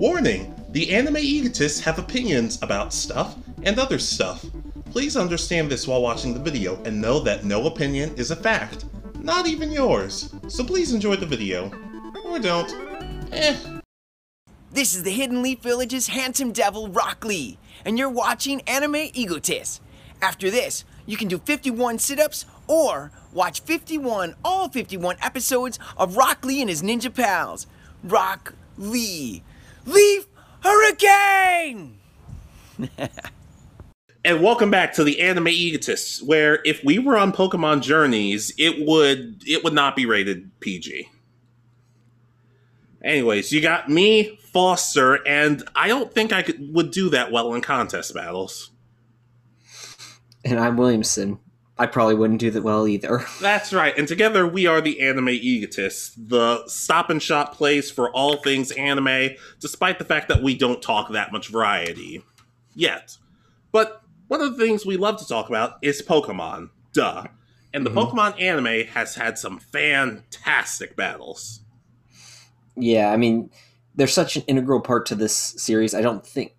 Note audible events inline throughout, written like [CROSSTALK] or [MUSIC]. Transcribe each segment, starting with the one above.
Warning the anime egotists have opinions about stuff and other stuff. Please understand this while watching the video and know that no opinion is a fact, not even yours. So please enjoy the video. Or don't. Eh. This is the Hidden Leaf Village's handsome devil, Rock Lee, and you're watching Anime Egotist. After this, you can do 51 sit ups or watch 51, all 51 episodes of Rock Lee and his ninja pals. Rock Lee. Leaf Hurricane! [LAUGHS] And welcome back to the Anime Egotists, where if we were on Pokemon Journeys, it would it would not be rated PG. Anyways, you got me, Foster, and I don't think I could would do that well in contest battles. And I'm Williamson. I probably wouldn't do that well either. [LAUGHS] That's right, and together we are the Anime Egotists, the stop and shop place for all things anime, despite the fact that we don't talk that much variety. Yet. But one of the things we love to talk about is Pokemon. Duh. And the Mhm. Pokemon anime has had some fantastic battles. Yeah, I mean, they're such an integral part to this series. I don't think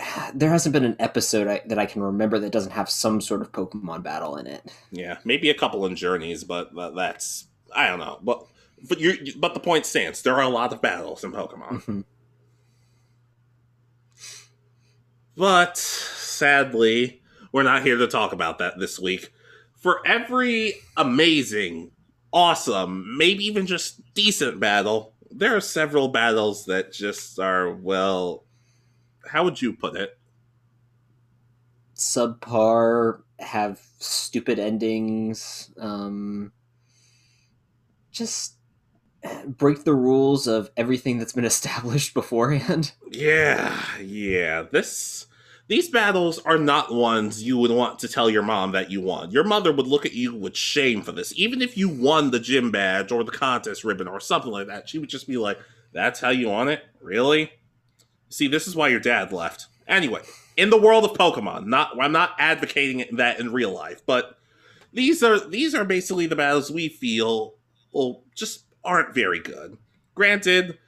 [SIGHS] there hasn't been an episode I, that I can remember that doesn't have some sort of Pokemon battle in it. Yeah, maybe a couple in Journeys, but tha- that's I don't know. But but you but the point stands. There are a lot of battles in Pokemon. Mhm. But sadly, we're not here to talk about that this week. For every amazing, awesome, maybe even just decent battle, there are several battles that just are, well, how would you put it? Subpar have stupid endings. Um, just break the rules of everything that's been [LAUGHS] established beforehand. Yeah, yeah. This these battles are not ones you would want to tell your mom that you won. Your mother would look at you with shame for this. Even if you won the gym badge or the contest ribbon or something like that, she would just be like, "That's how you won it? Really?" See, this is why your dad left. Anyway, in the world of Pokemon, not I'm not advocating that in real life, but these are these are basically the battles we feel well just aren't very good. Granted,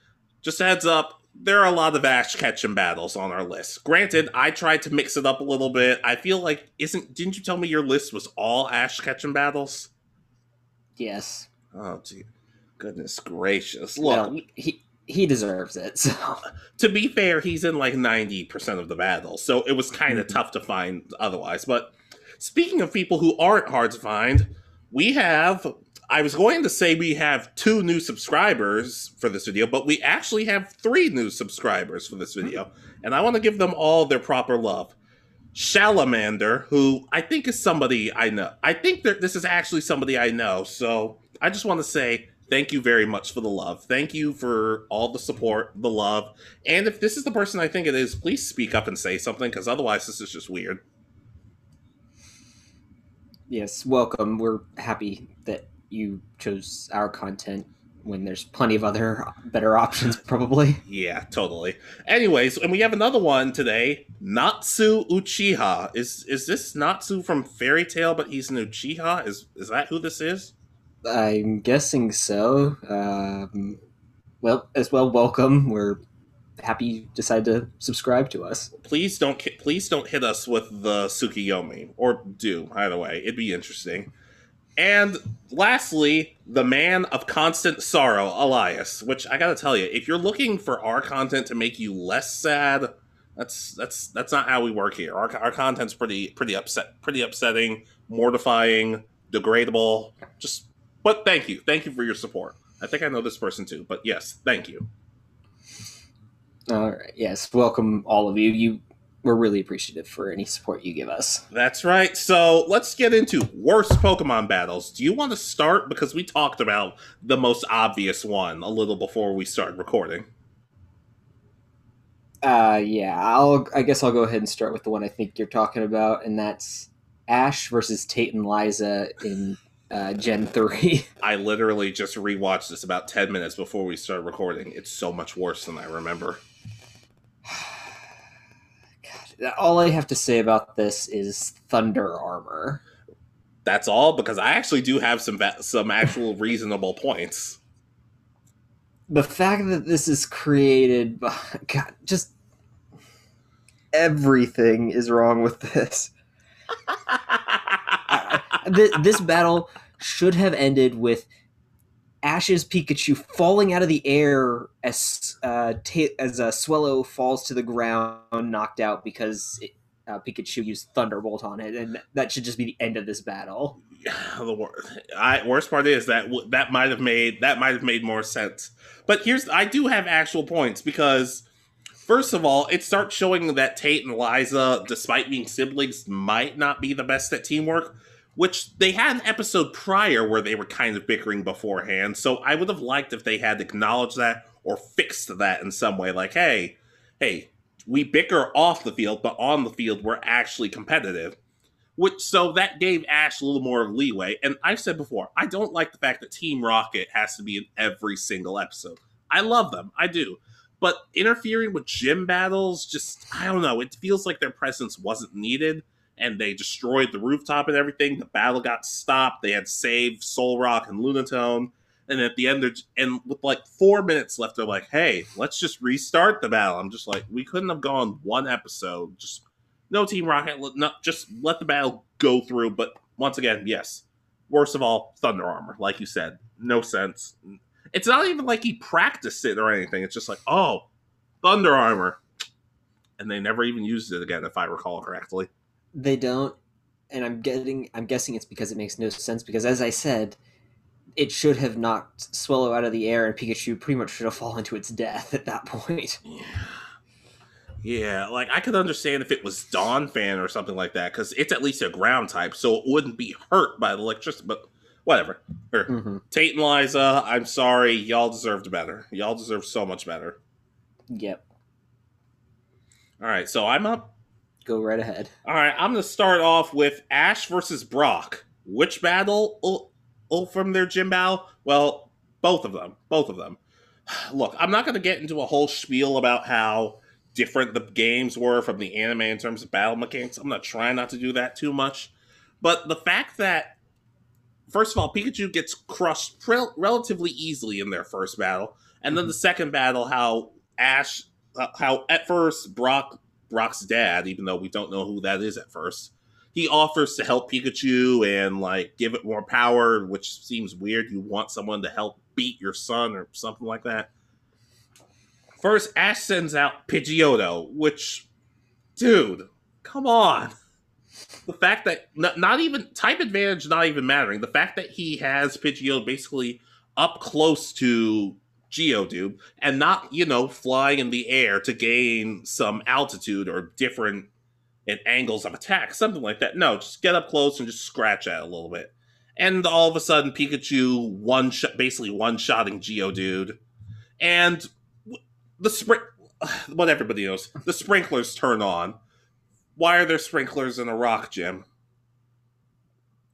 just heads up, there are a lot of Ash Ketchum battles on our list. Granted, I tried to mix it up a little bit. I feel like isn't didn't you tell me your list was all Ash Ketchum battles? Yes. Oh gee. Goodness gracious. Look, he he deserves it. [LAUGHS] So to be fair, he's in like 90% of the battles, so it was kind of Mhm. tough to find otherwise. But speaking of people who aren't hard to find, we have. I was going to say we have two new subscribers for this video, but we actually have three new subscribers for this video, and I want to give them all their proper love. Shalamander, who I think is somebody I know. I think that this is actually somebody I know, so I just want to say thank you very much for the love. Thank you for all the support, the love. And if this is the person I think it is, please speak up and say something, because otherwise this is just weird. yes, welcome. We're happy that you chose our content when there's plenty of other better options, [LAUGHS] probably. Yeah, totally. Anyways, and we have another one today. Natsu Uchiha. Is is this Natsu from Fairy Tail, but he's an Uchiha? Is is that who this is? I'm guessing so. Um, well, as well, welcome. We're happy you decided to subscribe to us. Please don't please don't hit us with the Tsukuyomi or do either way. It'd be interesting. And lastly, the man of constant sorrow, Elias. Which I gotta tell you, if you're looking for our content to make you less sad, that's that's that's not how we work here. Our, our content's pretty pretty upset, pretty upsetting, mortifying, degradable. Just, but thank you, thank you for your support. I think I know this person too, but yes, thank you. All right. Yes, welcome all of you. You, we're really appreciative for any support you give us. That's right. So let's get into worst Pokemon battles. Do you want to start? Because we talked about the most obvious one a little before we started recording. Uh, yeah. I'll. I guess I'll go ahead and start with the one I think you're talking about, and that's Ash versus Tate and Liza in uh, Gen Three. [LAUGHS] I literally just rewatched this about 10 minutes before we started recording. It's so much worse than I remember. [SIGHS] God, all I have to say about this is Thunder Armor. That's all because I actually do have some some actual [LAUGHS] reasonable points. the fact that this is created, by, [LAUGHS] God, just everything is wrong with this. This battle should have ended with Ash's Pikachu falling out of the air as uh, as a Swellow falls to the ground, knocked out because it, uh, Pikachu used Thunderbolt on it, and that should just be the end of this battle. the worst, I, worst part is that that might have made that might have made more sense. But here's I do have actual points because first of all, it starts showing that Tate and Liza, despite being siblings, might not be the best at teamwork. Which they had an episode prior where they were kind of bickering beforehand. So I would have liked if they had acknowledged that or fixed that in some way. Like, hey, hey, we bicker off the field, but on the field we're actually competitive. Which so that gave Ash a little more leeway. And I've said before, I don't like the fact that Team Rocket has to be in every single episode. I love them, I do. But interfering with gym battles, just I don't know, it feels like their presence wasn't needed. And they destroyed the rooftop and everything. The battle got stopped. They had saved Solrock and Lunatone. And at the end, and with like four minutes left, they're like, "Hey, let's just restart the battle." I'm just like, we couldn't have gone one episode. Just no Team Rocket. Not just let the battle go through. But once again, yes. Worst of all, Thunder Armor, like you said, no sense. It's not even like he practiced it or anything. It's just like, oh, Thunder Armor, and they never even used it again, if I recall correctly. They don't, and I'm getting, I'm guessing it's because it makes no sense. Because as I said, it should have knocked Swellow out of the air, and Pikachu pretty much should have fallen to its death at that point. [LAUGHS] Yeah. Yeah, like I could understand if it was Donphan or something like that, because it's at least a ground type, so it wouldn't be hurt by the electricity. But whatever. Here, mm-hmm. Tate and Liza, I'm sorry, y'all deserved better. Y'all deserve so much better. Yep. All right, so I'm up. Go right ahead. All right, I'm gonna start off with Ash versus Brock. Which battle? Oh, oh, from their gym battle? Well, both of them. Both of them. [SIGHS] Look, I'm not gonna get into a whole spiel about how different the games were from the anime in terms of battle mechanics. I'm not trying not to do that too much. But the fact that, first of all, Pikachu gets crushed pre- relatively easily in their first battle, and then the second battle, how Ash, uh, how at first Brock, Brock's dad, even though we don't know who that is at first, he offers to help Pikachu and like give it more power, which seems weird. You want someone to help beat your son or something like that. First, Ash sends out Pidgeotto, which, dude, come on. The fact that not, not even type advantage, not even mattering. The fact that he has Pidgeotto basically up close to Geodude and not, you know, flying in the air to gain some altitude or different angles of attack, something like that. No, just get up close and just scratch at it a little bit. And all of a sudden, Pikachu one shot, basically one shotting Geodude. And the spring [SIGHS] what everybody knows the sprinklers turn on why are there sprinklers in a rock gym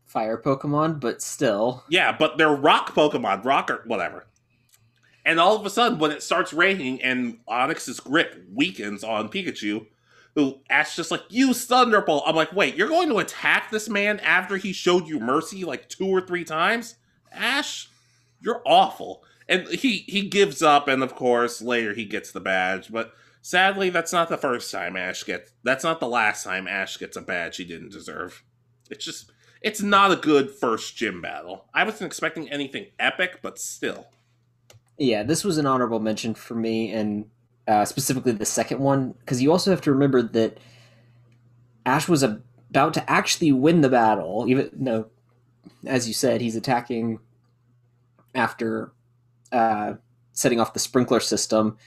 fire pokemon but still yeah but they're rock pokemon rock or whatever and all of a sudden when it starts raining and onix's grip weakens on pikachu who asks just like use thunderbolt i'm like wait you're going to attack this man after he showed you mercy like two or three times ash you're awful and he he gives up, and of course later he gets the badge. But sadly, that's not the first time Ash gets. That's not the last time Ash gets a badge he didn't deserve. It's just it's not a good first gym battle. I wasn't expecting anything epic, but still. Yeah, this was an honorable mention for me, and uh, specifically the second one, because you also have to remember that Ash was about to actually win the battle, even though, as you said, he's attacking after uh, setting off the sprinkler system,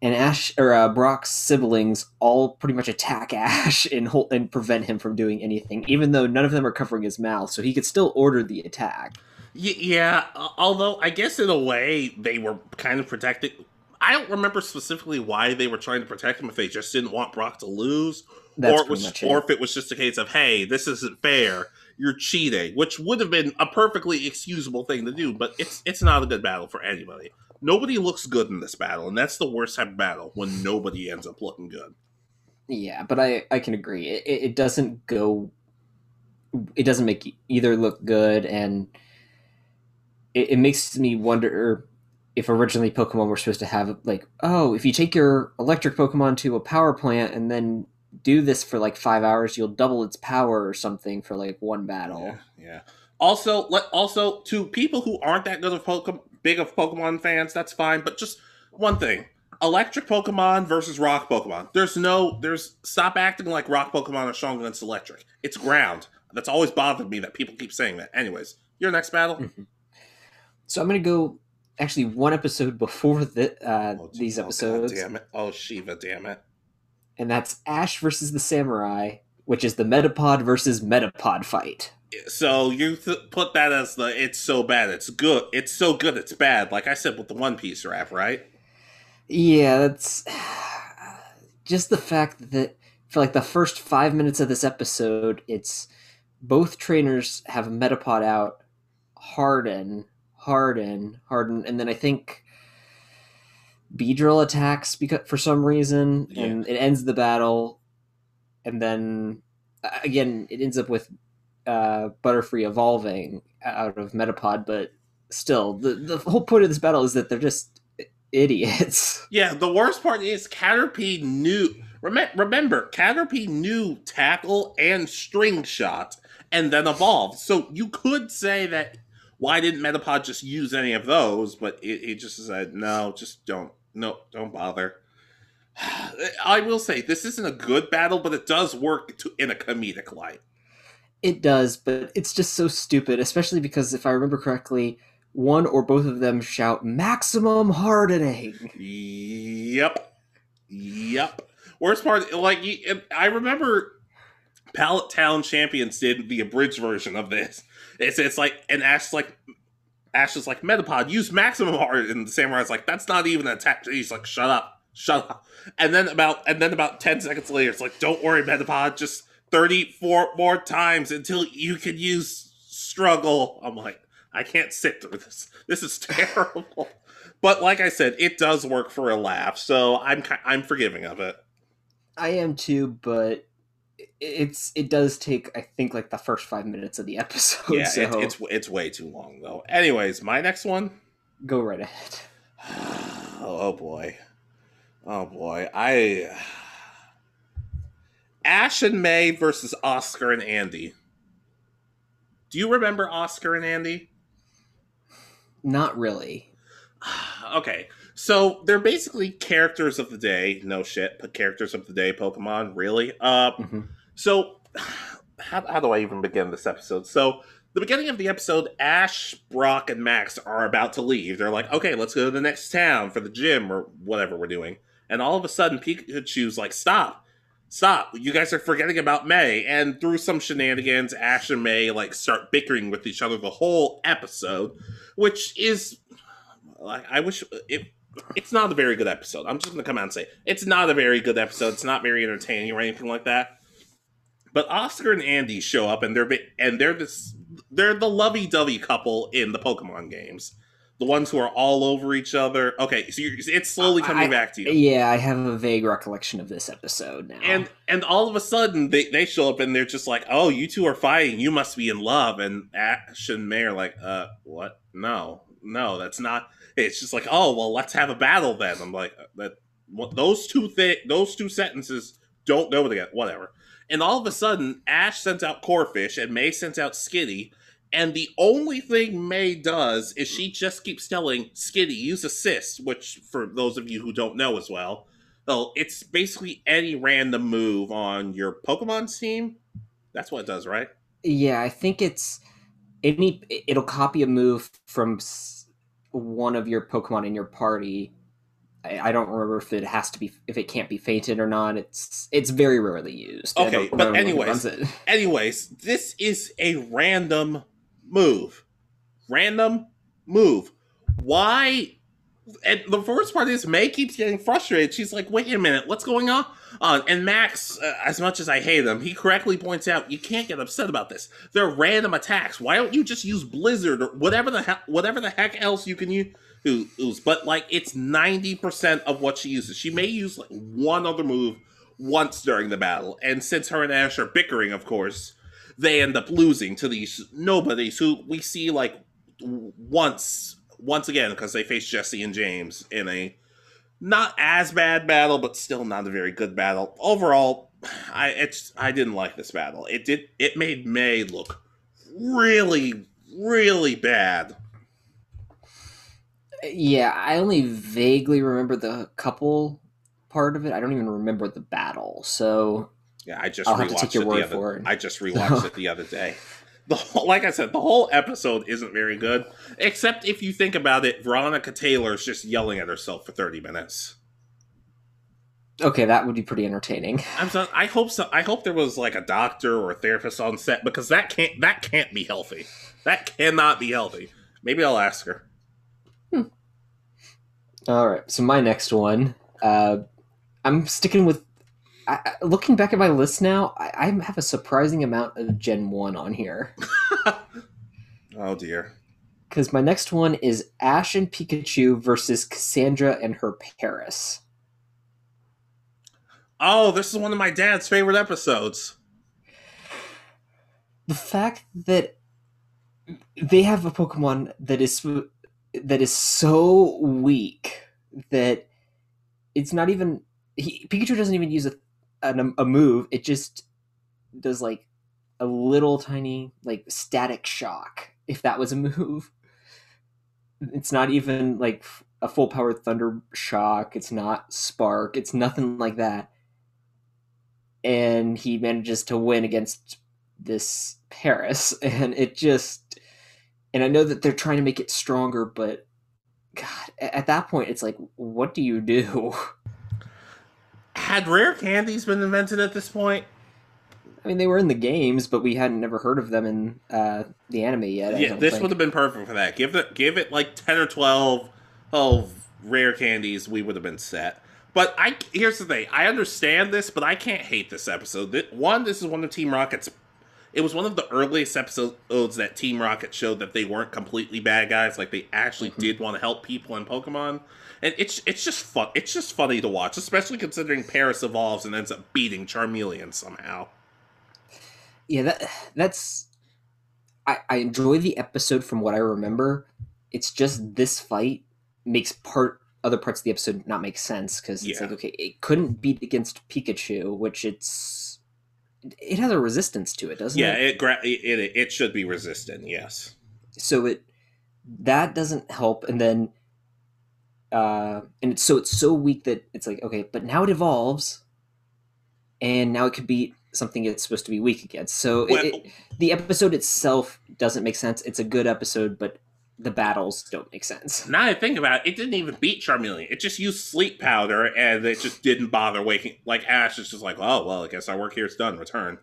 and Ash or uh, Brock's siblings all pretty much attack [LAUGHS] Ash and hold, and prevent him from doing anything, even though none of them are covering his mouth, so he could still order the attack. Yeah, although I guess in a way they were kind of protected. I don't remember specifically why they were trying to protect him. If they just didn't want Brock to lose, That's or it was, or if it was just a case of hey, this isn't fair you're cheating, which would have been a perfectly excusable thing to do, but it's it's not a good battle for anybody. Nobody looks good in this battle, and that's the worst type of battle when nobody ends up looking good. Yeah, but I I can agree. It, it doesn't go. It doesn't make either look good, and it, it makes me wonder if originally Pokemon were supposed to have like, oh, if you take your electric Pokemon to a power plant and then do this for like five hours, you'll double its power or something for like one battle. Yeah, yeah. Also, let also to people who aren't that good of Pokemon, big of Pokemon fans, that's fine. But just one thing: electric Pokemon versus rock Pokemon. There's no, there's stop acting like rock Pokemon are strong against electric. It's ground. That's always bothered me that people keep saying that. Anyways, your next battle. Mhm. So I'm gonna go actually one episode before the, uh, Oh, these oh, episodes, damn it! Oh Shiva, damn it! and that's Ash versus the Samurai, which is the Metapod versus Metapod fight. So you th- put that as the it's so bad, it's good. It's so good, it's bad. Like I said with the One Piece rap, right? Yeah, that's [SIGHS] just the fact that for like the first five minutes of this episode, it's both trainers have a Metapod out, Harden, Harden, Harden, and then I think Beedrill attacks because for some reason, and it ends the battle, and then again it ends up with uh, Butterfree evolving out of Metapod, but still, the the whole point of this battle is that they're just idiots. [LAUGHS] Yeah, the worst part is Caterpie knew. Rem- remember, Caterpie knew tackle and string shot, and then evolved. So you could say that why didn't Metapod just use any of those? But it, it just said no, just don't. No, don't bother. [SIGHS] I will say this isn't a good battle, but it does work to, in a comedic light. It does, but it's just so stupid, especially because if I remember correctly, one or both of them shout maximum hardening. Yep. Yep. Worst part, like I remember, Pallet Town Champions did the abridged version of this. It's it's like and Ash's like Ash is like Metapod use maximum heart, and the Samurai's like that's not even an attack. He's like shut up, shut up. And then about and then about ten seconds later, it's like don't worry, Metapod, just thirty four more times until you can use struggle. I'm like I can't sit through this. This is [LAUGHS] terrible. But like I said, it does work for a laugh, so I'm I'm forgiving of it. I am too, but it's it does take I think like the first five minutes of the episode. Yeah, so it, it's it's way too long though. Anyways, my next one. go right ahead. oh, [SIGHS] oh boy, oh boy, I Ash and May versus Oscar and Andy. Do you remember Oscar and Andy? Not really. [SIGHS] okay, so they're basically characters of the day. No shit, but characters of the day. Pokemon, really? Uh, Mhm. So, [SIGHS] how, how do I even begin this episode? So, the beginning of the episode, Ash, Brock, and Max are about to leave. They're like, okay, let's go to the next town for the gym or whatever we're doing. And all of a sudden, Pikachu's like, stop, stop. You guys are forgetting about May. And through some shenanigans, Ash and May like start bickering with each other the whole episode, which is like, I wish it. It's not a very good episode. I'm just gonna come out and say it's not a very good episode. It's not very entertaining or anything like that. But Oscar and Andy show up, and they're and they're this they're the lovey-dovey couple in the Pokemon games, the ones who are all over each other. Okay, so you're, it's slowly coming I- back to you, Yeah, I have a vague recollection of this episode now. and and all of a sudden they they show up and they're just like, oh, you two are fighting, you must be in love, and Ash and May are like, uh, what? No, no, that's not. It's just like, oh, well, let's have a battle then. I'm like, uh, that what, those two thi- those two sentences don't go together. Whatever. And all of a sudden, Ash sends out Corphish and May sends out Skitty. And the only thing May does is she just keeps telling Skitty, use assist, which for those of you who don't know as well, well, it's basically any random move on your Pokemon's team. That's what it does, right? yeah, I think it's any. It'll copy a move from one of your Pokemon in your party. I, I don't remember if it has to be if it can't be fainted or not. It's it's very rarely used. Okay, but anyways. [LAUGHS] Anyways, this is a random move. Random move. Why? And the first part is May keeps getting frustrated. She's like, "Wait a minute, what's going on?" Uh, and Max, uh, as much as I hate him, he correctly points out you can't get upset about this. They're random attacks. Why don't you just use Blizzard or whatever the heck, whatever the heck else you can use? Use? But like, it's ninety percent of what she uses. She may use like one other move once during the battle, and since her and Ash are bickering, of course, they end up losing to these nobodies who we see like once once again because they face Jessie and James in a not as bad battle, but still not a very good battle. Overall, I it's I didn't like this battle. It did it made May look really really bad. Yeah, I only vaguely remember the couple part of it. I don't even remember the battle. So yeah, I just I'll have to take your word other, for it. I just rewatched it the other day. The whole, like I said, the whole episode isn't very good, except if you think about it. Veronica Taylor is just yelling at herself for thirty minutes. Okay, that would be pretty entertaining. I'm so, I hope so. I hope there was like a doctor or a therapist on set because that can't that can't be healthy. That cannot be healthy. Maybe I'll ask her. All right. So my next one, uh, I'm sticking with. I, looking back at my list now, I, I have a surprising amount of Gen One on here. [LAUGHS] oh dear. Because my next one is Ash and Pikachu versus Cassandra and her Paras. Oh, this is one of my dad's favorite episodes. The fact that they have a Pokemon that is that is so weak that it's not even he, Pikachu doesn't even use a, a a move. It just does like a little tiny like static shock if that was a [LAUGHS] move. It's not even like a full power thunder shock. It's not spark. It's nothing like that. And he manages to win against this Paras, [LAUGHS] and it just. And I know that they're trying to make it stronger, but God, at that point, it's like, what do you do? [LAUGHS] Had rare candies been invented at this point? I mean, they were in the games, but we hadn't never heard of them in uh, the anime yet. yeah, this think. would have been perfect for that. Give it, give it like ten or twelve of rare candies, we would have been set. But I here's the thing: I understand this, but I can't hate this episode. One, this is one of Team Rocket's. It was one of the earliest episodes that Team Rocket showed that they weren't completely bad guys. Like they actually mm-hmm. did want to help people in Pokemon, and it's it's just fun. It's just funny to watch, especially considering Paras evolves and ends up beating Charmeleon somehow yeah, that that's I, I enjoy the episode from what I remember. It's just this fight makes part other parts of the episode not make sense because it's yeah. like okay, it couldn't beat against Pikachu, which it's it has a resistance to it, doesn't yeah, it? Yeah, it, it it should be resistant. Yes. So it that doesn't help, and then uh, and it's, so it's so weak that it's like okay, but now it evolves, and now it could beat something it's supposed to be weak against. So well, it, it, the episode itself doesn't make sense. It's a good episode, but the battles don't make sense. Now I think about it, it didn't even beat Charmeleon. It just used sleep powder, and it just didn't bother waking. Like Ash is just like, oh well, I guess our work here is done. Return.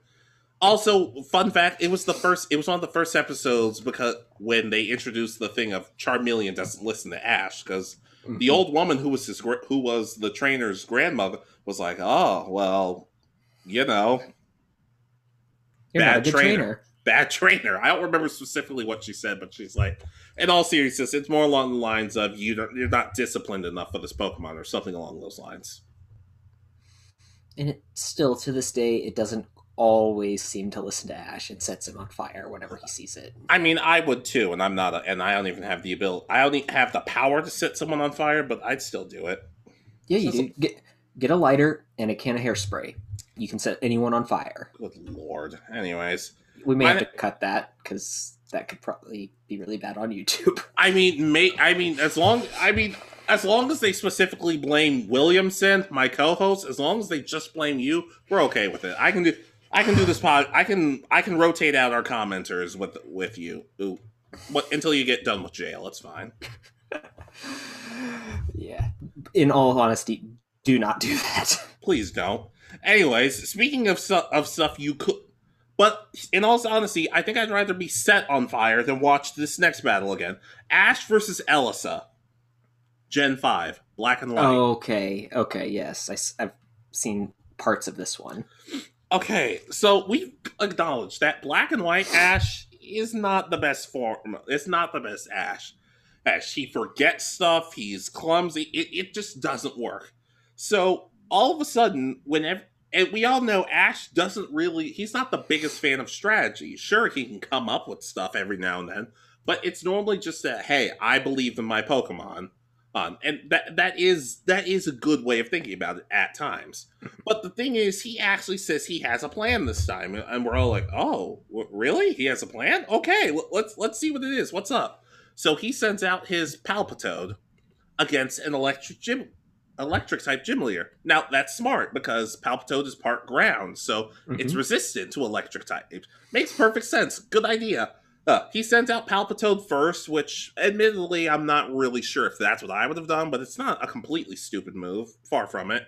Also, fun fact: it was the first. It was one of the first episodes because when they introduced the thing of Charmeleon doesn't listen to Ash because mm-hmm. the old woman who was his who was the trainer's grandmother was like, oh well, you know, you're bad trainer. trainer. Bad [LAUGHS] trainer. I don't remember specifically what she said, but she's like, in all seriousness, it's more along the lines of you don't, you're not disciplined enough for this Pokemon, or something along those lines. And it still, to this day, it doesn't always seem to listen to Ash and sets him on fire whenever he sees it. I mean, I would too, and I'm not, a, and I don't even have the ability. I only have the power to set someone on fire, but I'd still do it. Yeah, you do. Get get a lighter and a can of hairspray you can set anyone on fire. Good lord. Anyways, we may have to cut that because that could probably be really bad on YouTube. [LAUGHS] I mean, may I mean as long I mean as long as they specifically blame Williamson, my co-host, as long as they just blame you, we're okay with it. I can do I can do this pod. I can I can rotate out our commenters with with you. Ooh, what until you get done with jail. It's fine. yeah. In all honesty, do not do that. [LAUGHS] Please don't. Anyways, speaking of su- of stuff you could, but in all honesty, I think I'd rather be set on fire than watch this next battle again. Ash versus Elesa, Gen Five, Black and White. Okay, okay, yes, I, I've seen parts of this one. Okay, so we acknowledge that Black and White Ash is not the best form. It's not the best Ash. Ash, he forgets stuff. He's clumsy. It, it just doesn't work. So all of a sudden, whenever and we all know Ash doesn't really he's not the biggest fan of strategy. Sure, he can come up with stuff every now and then, but it's normally just that hey, I believe in my Pokemon. Um, and that that is that is a good way of thinking about it at times. But the thing is, he actually says he has a plan this time, and we're all like, "Oh, really? He has a plan? Okay, let's let's see what it is. What's up?" So he sends out his Palpitoad against an electric gym, electric type gym leader. Now that's smart because Palpitoad is part ground, so mm-hmm. it's resistant to electric type. Makes perfect sense. Good idea. Uh, he sent out Palpitoad first, which admittedly I'm not really sure if that's what I would have done, but it's not a completely stupid move. Far from it.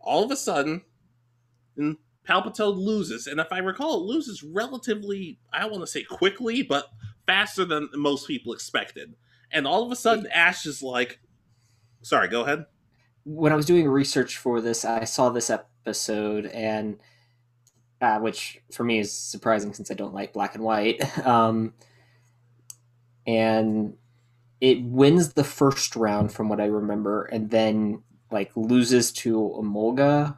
All of a sudden, Palpitoad loses, and if I recall, it loses relatively, I want to say quickly, but faster than most people expected. And all of a sudden, Ash is like, sorry, go ahead. When I was doing research for this, I saw this episode, and uh, which for me is surprising since I don't like black and white. [LAUGHS] Um, and it wins the first round from what I remember, and then like loses to Emolga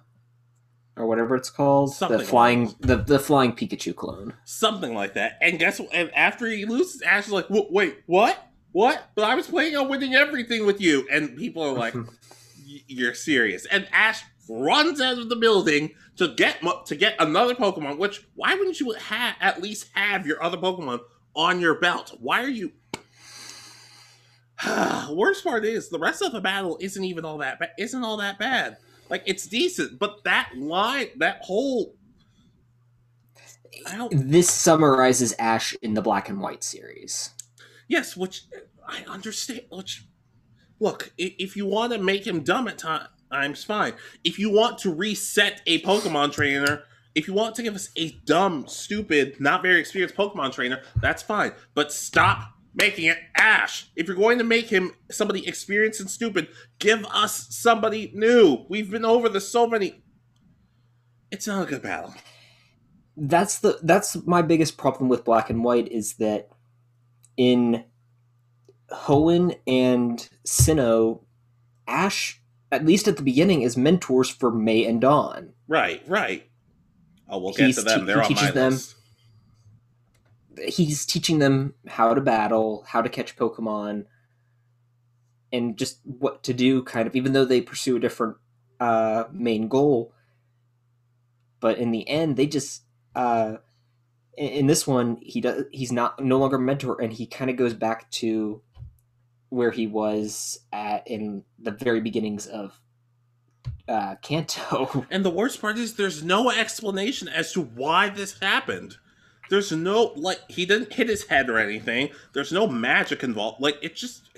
or whatever it's called, Something the flying like the the flying Pikachu clone. Something like that. And guess what? And after he loses, Ash is like, "Wait, what? What? But I was planning on winning everything with you." And people are like, [LAUGHS] "You're serious?" And Ash runs out of the building to get to get another Pokemon. Which why wouldn't you have at least have your other Pokemon on your belt? Why are you? [SIGHS] Worst part is the rest of the battle isn't even all that ba- isn't all that bad. Like it's decent, but that line, that whole this summarizes Ash in the Black and White series. Yes, which I understand. Which look, if you want to make him dumb at times, I'm fine. If you want to reset a Pokemon trainer, if you want to give us a dumb, stupid, not very experienced Pokemon trainer, that's fine. But stop making it Ash. If you're going to make him somebody experienced and stupid, give us somebody new. We've been over this so many. It's not a good battle. That's the that's my biggest problem with Black and White is that in Hoenn and Sinnoh, Ash at least at the beginning, is mentors for May and Dawn. Right, right. Oh, we'll get he's to them. They're on my them, list. He's teaching them how to battle, how to catch Pokemon, and just what to do. Kind of, even though they pursue a different uh, main goal, but in the end, they just uh, in, in this one he does he's not no longer mentor, and he kind of goes back to where he was at in the very beginnings of uh, Kanto. [LAUGHS] And the worst part is there's no explanation as to why this happened. There's no like he didn't hit his head or anything. There's no magic involved. Like it just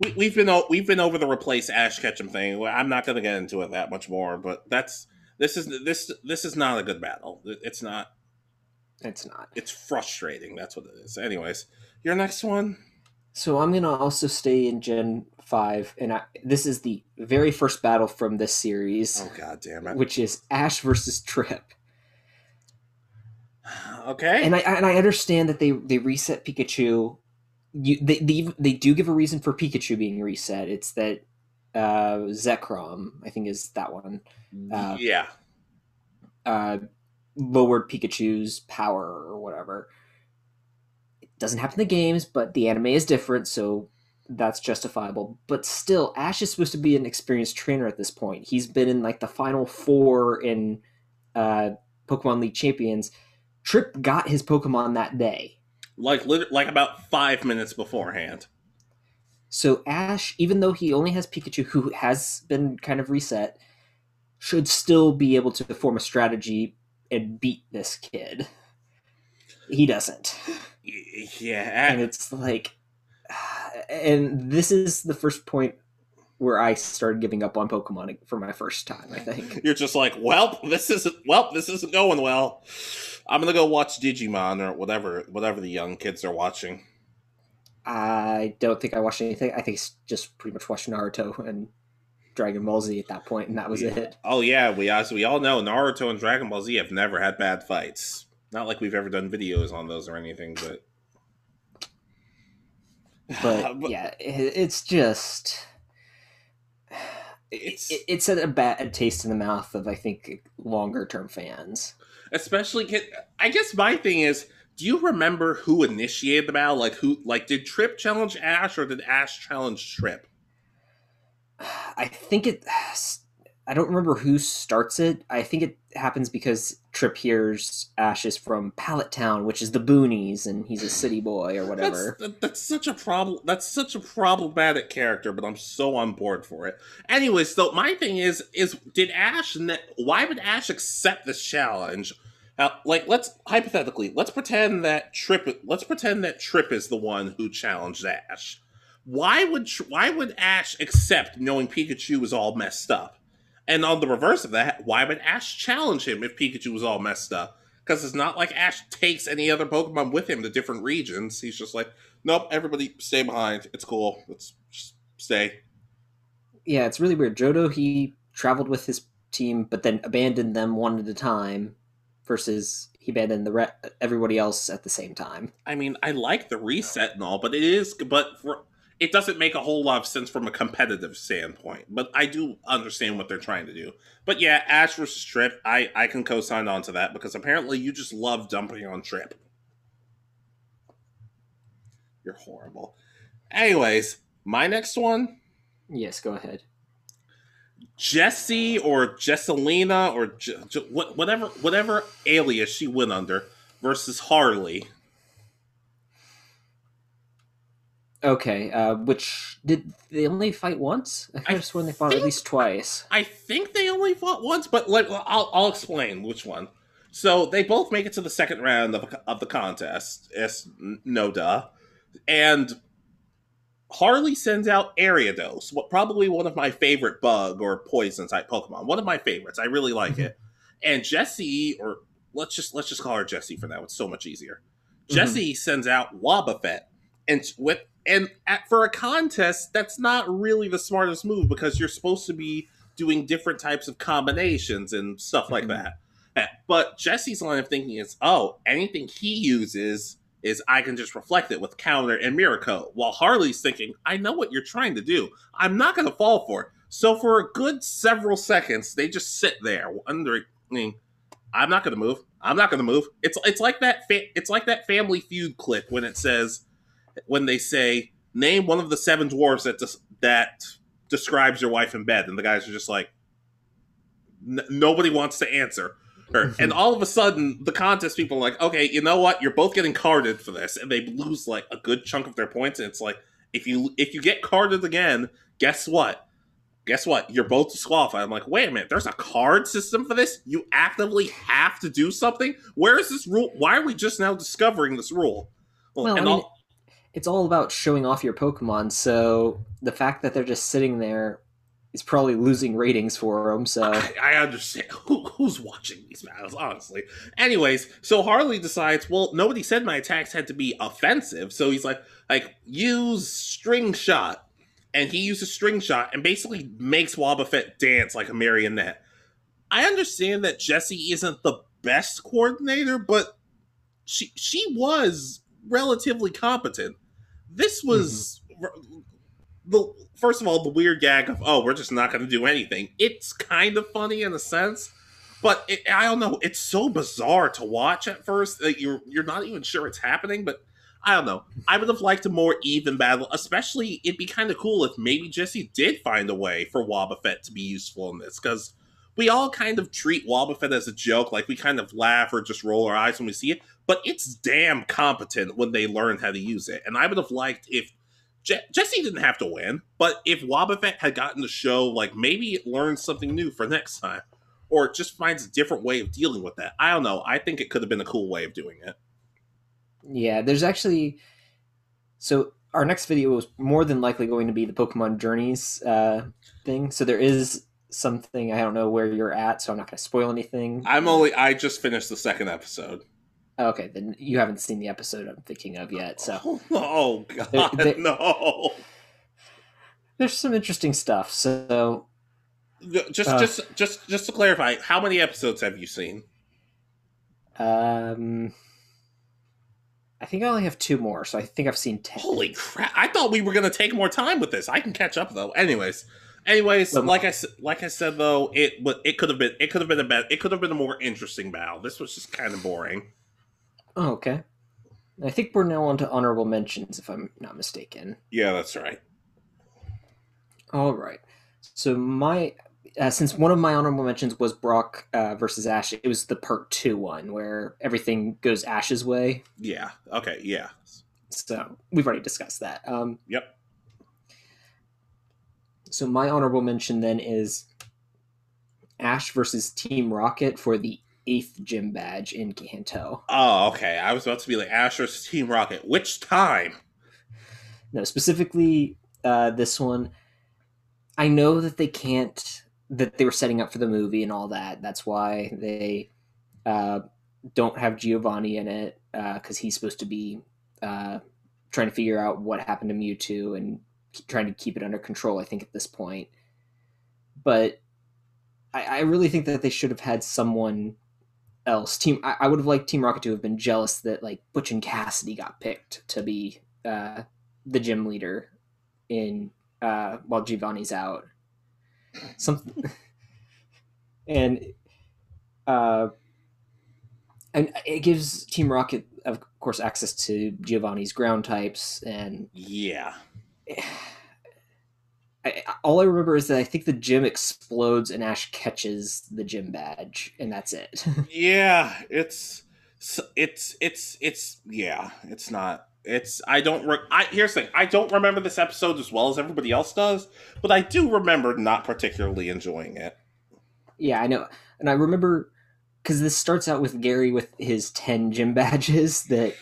we, we've been we've been over the replace Ash Ketchum thing. I'm not going to get into it that much more, but that's this is this this is not a good battle. It's not. It's not. It's frustrating. That's what it is. Anyways, your next one. So I'm gonna also stay in Gen Five, and I, this is the very first battle from this series. Oh god damn it! Which is Ash versus Trip. Okay. And I and I understand that they they reset Pikachu. You they they, they do give a reason for Pikachu being reset. It's that uh Zekrom, I think is that one. Uh, yeah. Uh, lowered Pikachu's power or whatever doesn't happen in the games, but the anime is different, so that's justifiable. But still, Ash is supposed to be an experienced trainer at this point. He's been in like the final four in uh, Pokemon League Champions. Trip got his Pokemon that day, like like about five minutes beforehand. So Ash, even though he only has Pikachu, who has been kind of reset, should still be able to form a strategy and beat this kid. He doesn't. Yeah. And it's like, and this is the first point where I started giving up on Pokemon for my first time. I think [LAUGHS] you're just like, well, this isn't well, this isn't going well. I'm gonna go watch Digimon or whatever, whatever the young kids are watching. I don't think I watched anything. I think just pretty much watched Naruto and Dragon Ball Z at that point, and that was yeah. it. Oh yeah, we as we all know, Naruto and Dragon Ball Z have never had bad fights. Not like we've ever done videos on those or anything, but but, [LAUGHS] but yeah, it, it's just it's it, it's a bad taste in the mouth of I think longer term fans. Especially, I guess my thing is Do you remember who initiated the battle? Like who? Like did Trip challenge Ash or did Ash challenge Trip? [SIGHS] I think it. [SIGHS] I don't remember who starts it. I think it happens because Trip hears Ash is from Pallet Town, which is the boonies, and he's a city boy or whatever. That's, that, that's such a problem. That's such a problematic character, but I'm so on board for it. Anyways, so my thing is, is did Ash? Ne- why would Ash accept this challenge? Uh, like, let's hypothetically, let's pretend that Trip. Let's pretend that Trip is the one who challenged Ash. Why would why would Ash accept knowing Pikachu was all messed up? And on the reverse of that, why would Ash challenge him if Pikachu was all messed up? Because it's not like Ash takes any other Pokemon with him to different regions. He's just like, nope, everybody stay behind. It's cool. Let's just stay. Yeah, it's really weird. Johto, he traveled with his team, but then abandoned them one at a time, versus he abandoned the re- everybody else at the same time. I mean, I like the reset and all, but it is, but for it doesn't make a whole lot of sense from a competitive standpoint, but I do understand what they're trying to do. But yeah, Ash versus Trip, I, I can co sign on to that because apparently you just love dumping on Trip. You're horrible. Anyways, my next one. Yes, go ahead. Jessie or Jesselina or J- J- whatever whatever alias she went under versus Harley. Okay, uh, which did they only fight once? I could have sworn they fought think, at least twice. I think they only fought once, but like, I'll, I'll explain which one. So they both make it to the second round of, of the contest. It's no duh, and Harley sends out Ariados, what probably one of my favorite bug or poison type Pokemon. One of my favorites. I really like mm-hmm. it. And Jessie, or let's just let's just call her Jessie for now. It's so much easier. Mm-hmm. Jessie sends out Wobbuffet, and with and at, for a contest, that's not really the smartest move because you're supposed to be doing different types of combinations and stuff like mm-hmm. that. Eh, but Jessie's line of thinking is, oh, anything he uses is I can just reflect it with counter and Miracle. While Harley's thinking, I know what you're trying to do. I'm not going to fall for it. So for a good several seconds, they just sit there wondering, I'm not going to move. I'm not going to move. It's it's like that. Fa- it's like that Family Feud clip when it says, when they say name one of the seven dwarves that des- that describes your wife in bed, and the guys are just like, n- nobody wants to answer her. [LAUGHS] and all of a sudden, the contest people are like, okay, you know what? You're both getting carded for this, and they lose like a good chunk of their points. And it's like, if you if you get carded again, guess what? Guess what? You're both disqualified. I'm like, wait a minute. There's a card system for this. You actively have to do something. Where is this rule? Why are we just now discovering this rule? Well, well I mean, all- it's all about showing off your Pokemon. So the fact that they're just sitting there is probably losing ratings for them. So I, I understand [LAUGHS] Who, who's watching these battles, honestly. Anyways, so Harley decides, well, nobody said my attacks had to be offensive, so he's like, like use string shot, and he uses string shot and basically makes Wobbuffet dance like a marionette. I understand that Jessie isn't the best coordinator, but she she was relatively competent. This was mm-hmm. the first of all the weird gag of oh we're just not going to do anything. It's kind of funny in a sense, but it, I don't know. It's so bizarre to watch at first that you're you're not even sure it's happening. But I don't know. I would have liked a more even battle. Especially it'd be kind of cool if maybe Jessie did find a way for Wobbuffet to be useful in this because we all kind of treat Wobbuffet as a joke, like we kind of laugh or just roll our eyes when we see it but it's damn competent when they learn how to use it. And I would have liked if Je- Jessie didn't have to win, but if Wobbuffet had gotten the show, like maybe it learns something new for next time, or it just finds a different way of dealing with that. I don't know. I think it could have been a cool way of doing it. Yeah, there's actually so our next video is more than likely going to be the Pokemon Journeys uh, thing. So there is something I don't know where you're at, so I'm not going to spoil anything. I'm only I just finished the second episode. Okay, then you haven't seen the episode I'm thinking of yet. So, oh [LAUGHS] god, there, there, no. There's some interesting stuff. So, just, uh, just, just, just to clarify, how many episodes have you seen? Um, I think I only have two more, so I think I've seen ten. Holy crap! I thought we were gonna take more time with this. I can catch up though. Anyways, anyways, like I said, like I said though, it it could have been it could have been a bet. It could have been a more interesting battle. This was just kind of boring. Oh, okay. I think we're now on to honorable mentions, if I'm not mistaken. Yeah, that's right. All right. So my uh, since one of my honorable mentions was Brock uh, versus Ash, it was the part two one where everything goes Ash's way. Yeah. Okay. Yeah. So we've already discussed that. Um, Yep. So my honorable mention then is Ash versus Team Rocket for the eighth gym badge in Kanto. Oh, okay. I was about to be like Ash versus Team Rocket. Which time? No, specifically uh, this one. I know that they can't that they were setting up for the movie and all that. That's why they uh, don't have Giovanni in it because he's supposed to be uh, trying to figure out what happened to Mewtwo and trying to keep it under control. I think at this point, but I, I really think that they should have had someone else. Team, I, I would have liked Team Rocket to have been jealous that like Butch and Cassidy got picked to be uh, the gym leader in uh, while Giovanni's out. Something, [LAUGHS] and uh, and it gives Team Rocket, of course, access to Giovanni's ground types, and Yeah. [SIGHS] I, all I remember is that I think the gym explodes and Ash catches the gym badge, and that's it. [LAUGHS] Yeah. It's it's it's it's yeah. It's not. It's I don't. Re- I here's the thing. I don't remember this episode as well as everybody else does, but I do remember not particularly enjoying it. yeah, I know, and I remember because this starts out with Gary with his ten gym badges that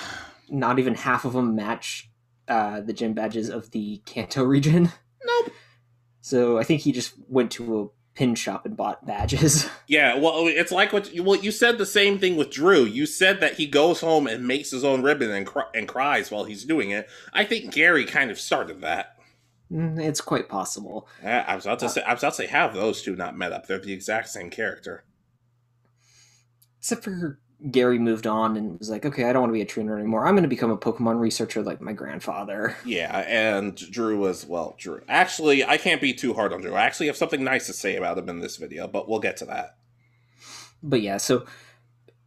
[SIGHS] not even half of them match uh, the gym badges of the Kanto region. [LAUGHS] Nope. So I think he just went to a pin shop and bought badges. [LAUGHS] Yeah, well, it's like what you, well you said the same thing with Drew. You said that he goes home and makes his own ribbon and cr- and cries while he's doing it. I think Gary kind of started that. Mm, it's quite possible. Uh, I was about to say I was about to say have those two not met up. They're the exact same character. Except for Gary moved on and was like, okay, I don't want to be a trainer anymore. I'm going to become a Pokemon researcher like my grandfather. Yeah, and Drew was well, Drew. Actually, I can't be too hard on Drew. I actually have something nice to say about him in this video, but we'll get to that. But yeah, so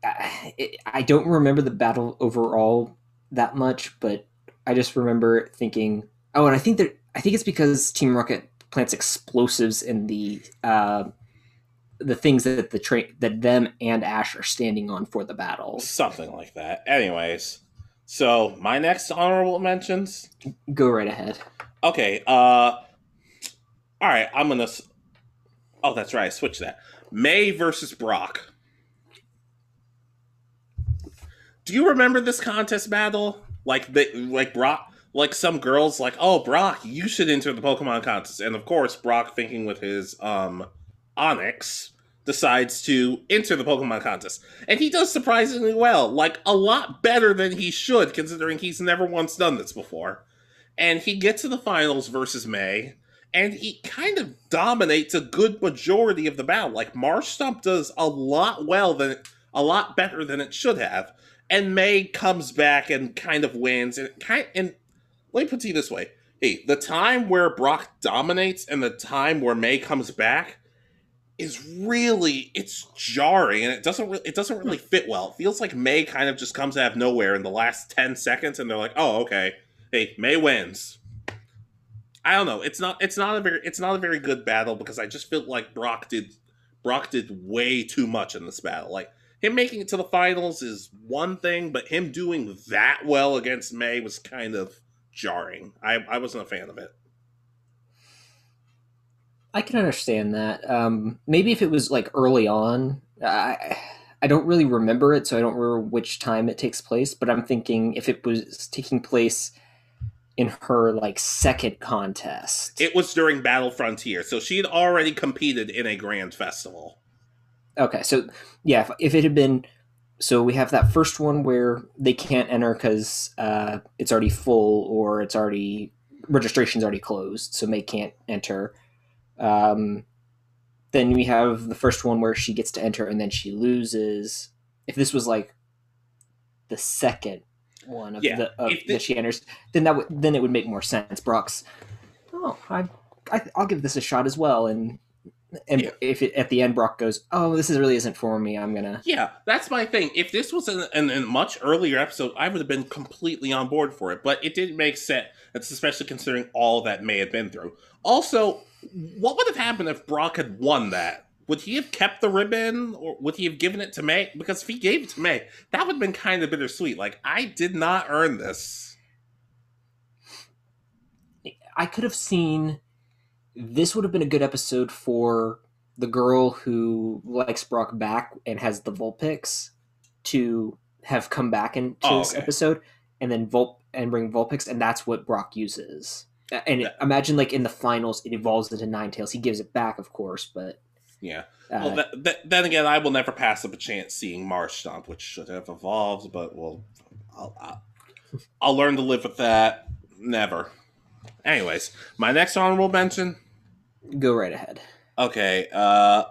I, it, I don't remember the battle overall that much, but I just remember thinking, oh, and I think that I think it's because Team Rocket plants explosives in the uh, the things that the train that them and Ash are standing on for the battles. Something like that. Anyways, so my next honorable mentions. Go right ahead. Okay, uh all right, I'm gonna Oh, that's right, I switched that. May versus Brock. Do you remember this contest battle? Like the like Brock like some girls like, "Oh, Brock, you should enter the Pokemon contest." And of course, Brock thinking with his um Onyx decides to enter the Pokemon contest. And he does surprisingly well, like a lot better than he should considering he's never once done this before and he gets to the finals versus May, and he kind of dominates a good majority of the battle. Like Marshtomp does a lot well than a lot better than it should have, and May comes back and kind of wins. And kind and let me put it this way: Hey, the time where Brock dominates and the time where May comes back is really it's jarring and it doesn't really it doesn't really fit well. It feels like May kind of just comes out of nowhere in the last 10 seconds and they're like, "Oh, okay. Hey, May wins." I don't know. It's not it's not a very it's not a very good battle because I just feel like Brock did Brock did way too much in this battle. Like him making it to the finals is one thing, but him doing that well against May was kind of jarring. I I wasn't a fan of it. I can understand that. Um, maybe if it was like early on, I I don't really remember it, so I don't remember which time it takes place. But I'm thinking if it was taking place in her like second contest. It was during Battle Frontier, so she had already competed in a grand festival. Okay, so yeah, if, if it had been, so we have that first one where they can't enter because uh, it's already full or it's already registration's already closed, so May can't enter. Um, then we have the first one where she gets to enter and then she loses. If this was like the second one of Yeah, the of, the- that she enters, then that would then it would make more sense. Brock's, oh, I, I I'll give this a shot as well, and And Yeah. if it, at the end Brock goes, "Oh, this is really isn't for me. I'm gonna." Yeah, that's my thing. If this was in, in, in a much earlier episode, I would have been completely on board for it. But it didn't make sense. It's especially considering all that May have been through. Also, what would have happened if Brock had won that? Would he have kept the ribbon, or would he have given it to May? Because if he gave it to May, that would have been kind of bittersweet. Like I did not earn this. I could have seen this would have been a good episode for the girl who likes Brock back and has the Vulpix to have come back into Oh, this episode and then Vulp and bring Vulpix and that's what Brock uses. And That- imagine like in the finals it evolves into Ninetales He gives it back, of course, but Yeah. uh, Well, that, that, then again, I will never pass up a chance seeing Marshtomp, which should have evolved, but well, I'll, I'll, I'll learn to live with that. Never. Anyways, my next honorable mention. go right ahead. Okay, uh,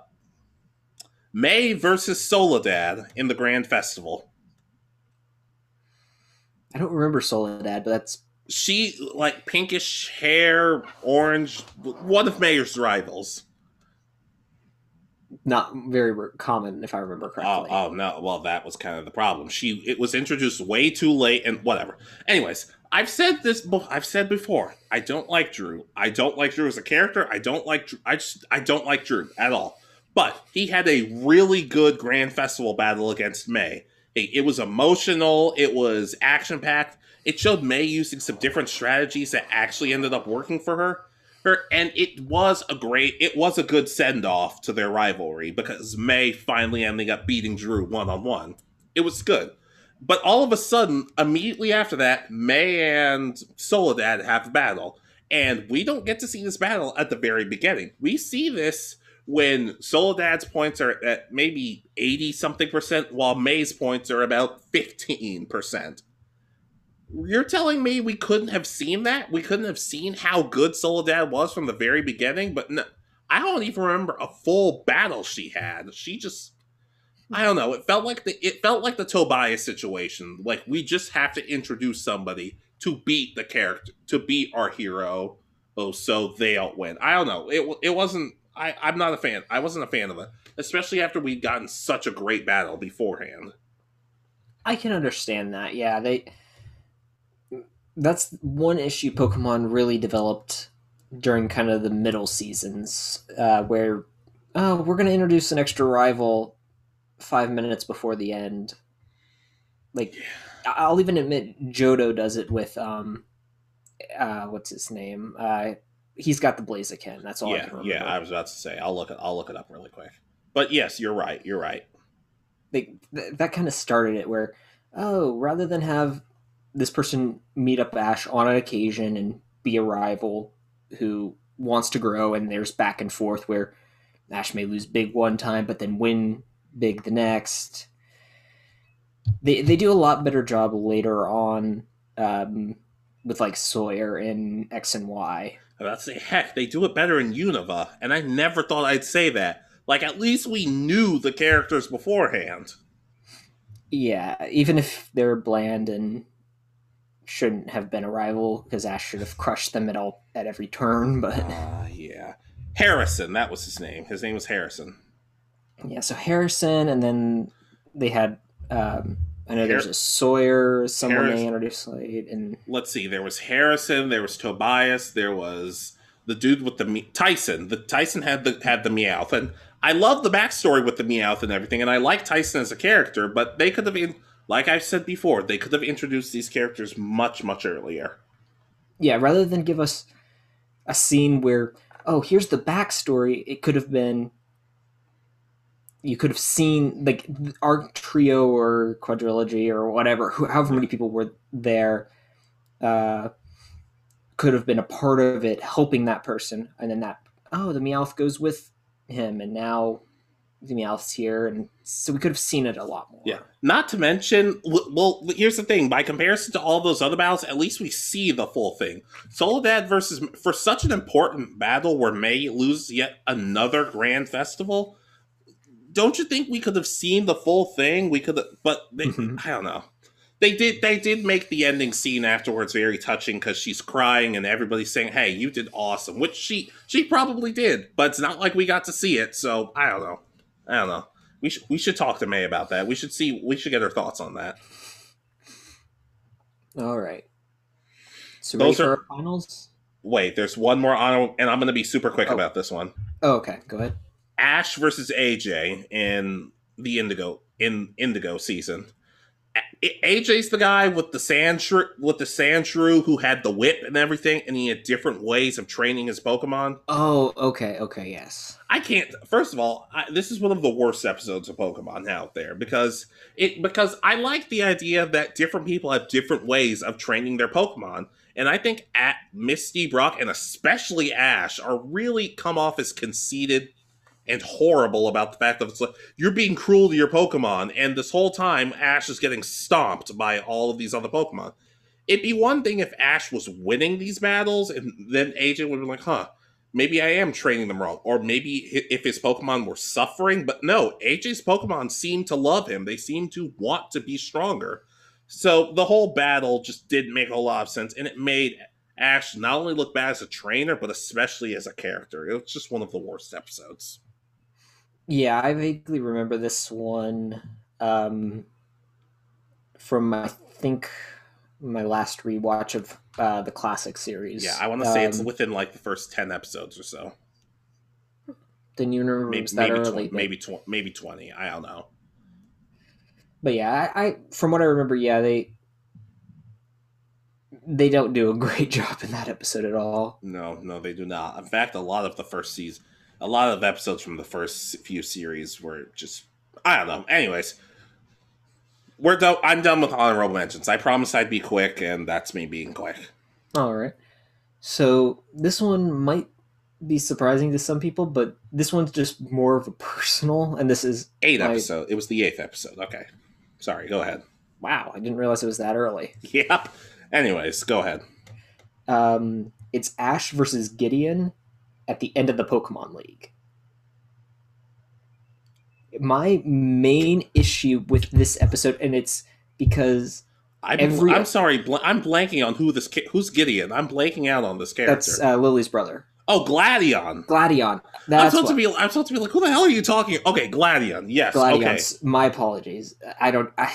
May versus Soledad in the Grand Festival. I don't remember Soledad, but that's She like pinkish hair, orange. One of Mayor's rivals. not very common if I remember Oh, correctly. oh no! Well, that was kind of the problem. She it was introduced way too late, and whatever. Anyways, I've said this. I've said before. I don't like Drew. I don't like Drew as a character. I don't like. Drew, I just. I don't like Drew at all. But he had a really good Grand Festival battle against May. It, it was emotional. It was action packed. It showed May using some different strategies that actually ended up working for her. Her and it was a great. It was a good send off to their rivalry because May finally ending up beating Drew one on one. It was good. But all of a sudden, immediately after that, May and Soledad have a battle. And we don't get to see this battle at the very beginning. We see this when Soledad's points are at maybe 80 something percent, while May's points are about 15 percent. You're telling me we couldn't have seen that? We couldn't have seen how good Soledad was from the very beginning? But no, I don't even remember a full battle she had. She just I don't know. It felt like the it felt like the Tobias situation. Like we just have to introduce somebody to beat the character, to beat our hero, oh, so they'll win. I don't know. It it wasn't. I I'm not a fan. I wasn't a fan of it, especially after we'd gotten such a great battle beforehand. I can understand that. Yeah, they. That's one issue Pokemon really developed during kind of the middle seasons, uh, where oh, we're going to introduce an extra rival five minutes before the end. Like, I- I'll even admit Johto does it with um, uh, what's his name? Uh, he's got the Blaziken. That's all I yeah, can remember. yeah. I was about to say. I'll look it. I'll look it up really quick. But yes, you're right. You're right. they, th- that kind of started it where oh rather than have this person meet up ash on an occasion and be a rival who wants to grow and there's back and forth where ash may lose big one time but then win big the next they, they do a lot better job later on um, with like sawyer in x and y I'm about to say, heck, they do it better in Unova, and I never thought I'd say that. Like, at least we knew the characters beforehand. yeah even if they're bland and shouldn't have been a rival because ash should have crushed them at all at every turn but Ah, yeah. Harrison, that was his name. His name was Harrison. Yeah, so Harrison, and then they had. Um, I know there's a Sawyer, someone Harris- they introduced late, and Let's see. There was Harrison. There was Tobias. There was the dude with the me- Tyson. The Tyson had the had the Meowth, and I love the backstory with the Meowth and everything. And I like Tyson as a character, but they could have been, like I've said before, they could have introduced these characters much much earlier. yeah, rather than give us a scene where oh here's the backstory, it could have been. You could have seen like our trio or quadrilogy or whatever, however many people were there, uh, could have been a part of it, helping that person, and then that oh the Meowth goes with him, and now the Meowth's here, and so we could have seen it a lot more. Yeah. Not to mention, well, here's the thing. By comparison to all those other battles, at least we see the full thing. Soledad versus for such an important battle where May loses yet another grand festival. Don't you think we could have seen the full thing? We could, have, but they, Mhm. I don't know. they did they did make the ending scene afterwards very touching because she's crying and everybody's saying, "Hey, you did awesome," which she she probably did, but it's not like we got to see it. So I don't know. I don't know. We should we should talk to May about that. We should see. We should get her thoughts on that. All right. So Those are- our finals? Wait, there's one more honor, and I'm going to be super quick Oh. about this one. Oh, okay. Go ahead. Ash versus AJ in the Indigo in Indigo season. AJ's the guy with the Sandshrew, with the Sandshrew who had the whip and everything, and he had different ways of training his Pokemon. Oh, okay. Okay. Yes. I can't. First of all, I, this is one of the worst episodes of Pokemon out there because it because I like the idea that different people have different ways of training their Pokemon, and I think at Misty, Brock, and especially Ash are really come off as conceited and horrible about the fact that it's like you're being cruel to your Pokemon, and this whole time Ash is getting stomped by all of these other Pokemon. It'd be one thing if Ash was winning these battles, and then AJ would be like, "Huh." maybe I am training them wrong, or maybe if his Pokemon were suffering. But no, AJ's Pokemon seem to love him. They seem to want to be stronger. So the whole battle just didn't make a lot of sense, and it made Ash not only look bad as a trainer, but especially as a character. It was just one of the worst episodes. Yeah, I vaguely remember this one um, from I think my last rewatch of uh, the classic series. Yeah, I want to say it's Um, within like the first ten episodes or so. Didn't you remember Maybe that maybe, early? tw- maybe, tw- maybe twenty. I don't know. but yeah, I, I from what I remember, yeah, they they don't do a [LAUGHS] great job in that episode at all. No, no, they do not. In fact, a lot of the first season, a lot of episodes from the first few series were just, I don't know. Anyways, we're done. I'm done with honorable mentions. I promised I'd be quick, and that's me being quick. All right. So this one might be surprising to some people, but this one's just more of a personal, and this is eighth Right. episode. It was the eighth episode. Okay, sorry. Go ahead. wow. I didn't realize it was that early. Yep. Anyways, go ahead. Um, it's Ash versus Gideon at the end of the Pokemon League. My main issue with this episode, and it's because I'm, Every- I'm sorry. Bl- I'm blanking on who this ki- who's Gideon. I'm blanking out on this character. that's uh, Lillie's brother, oh, Gladion. Gladion. I'm supposed what, to be. I'm supposed to be like, who the hell are you talking? Okay, Gladion. Yes. Okay. My apologies. I don't. I,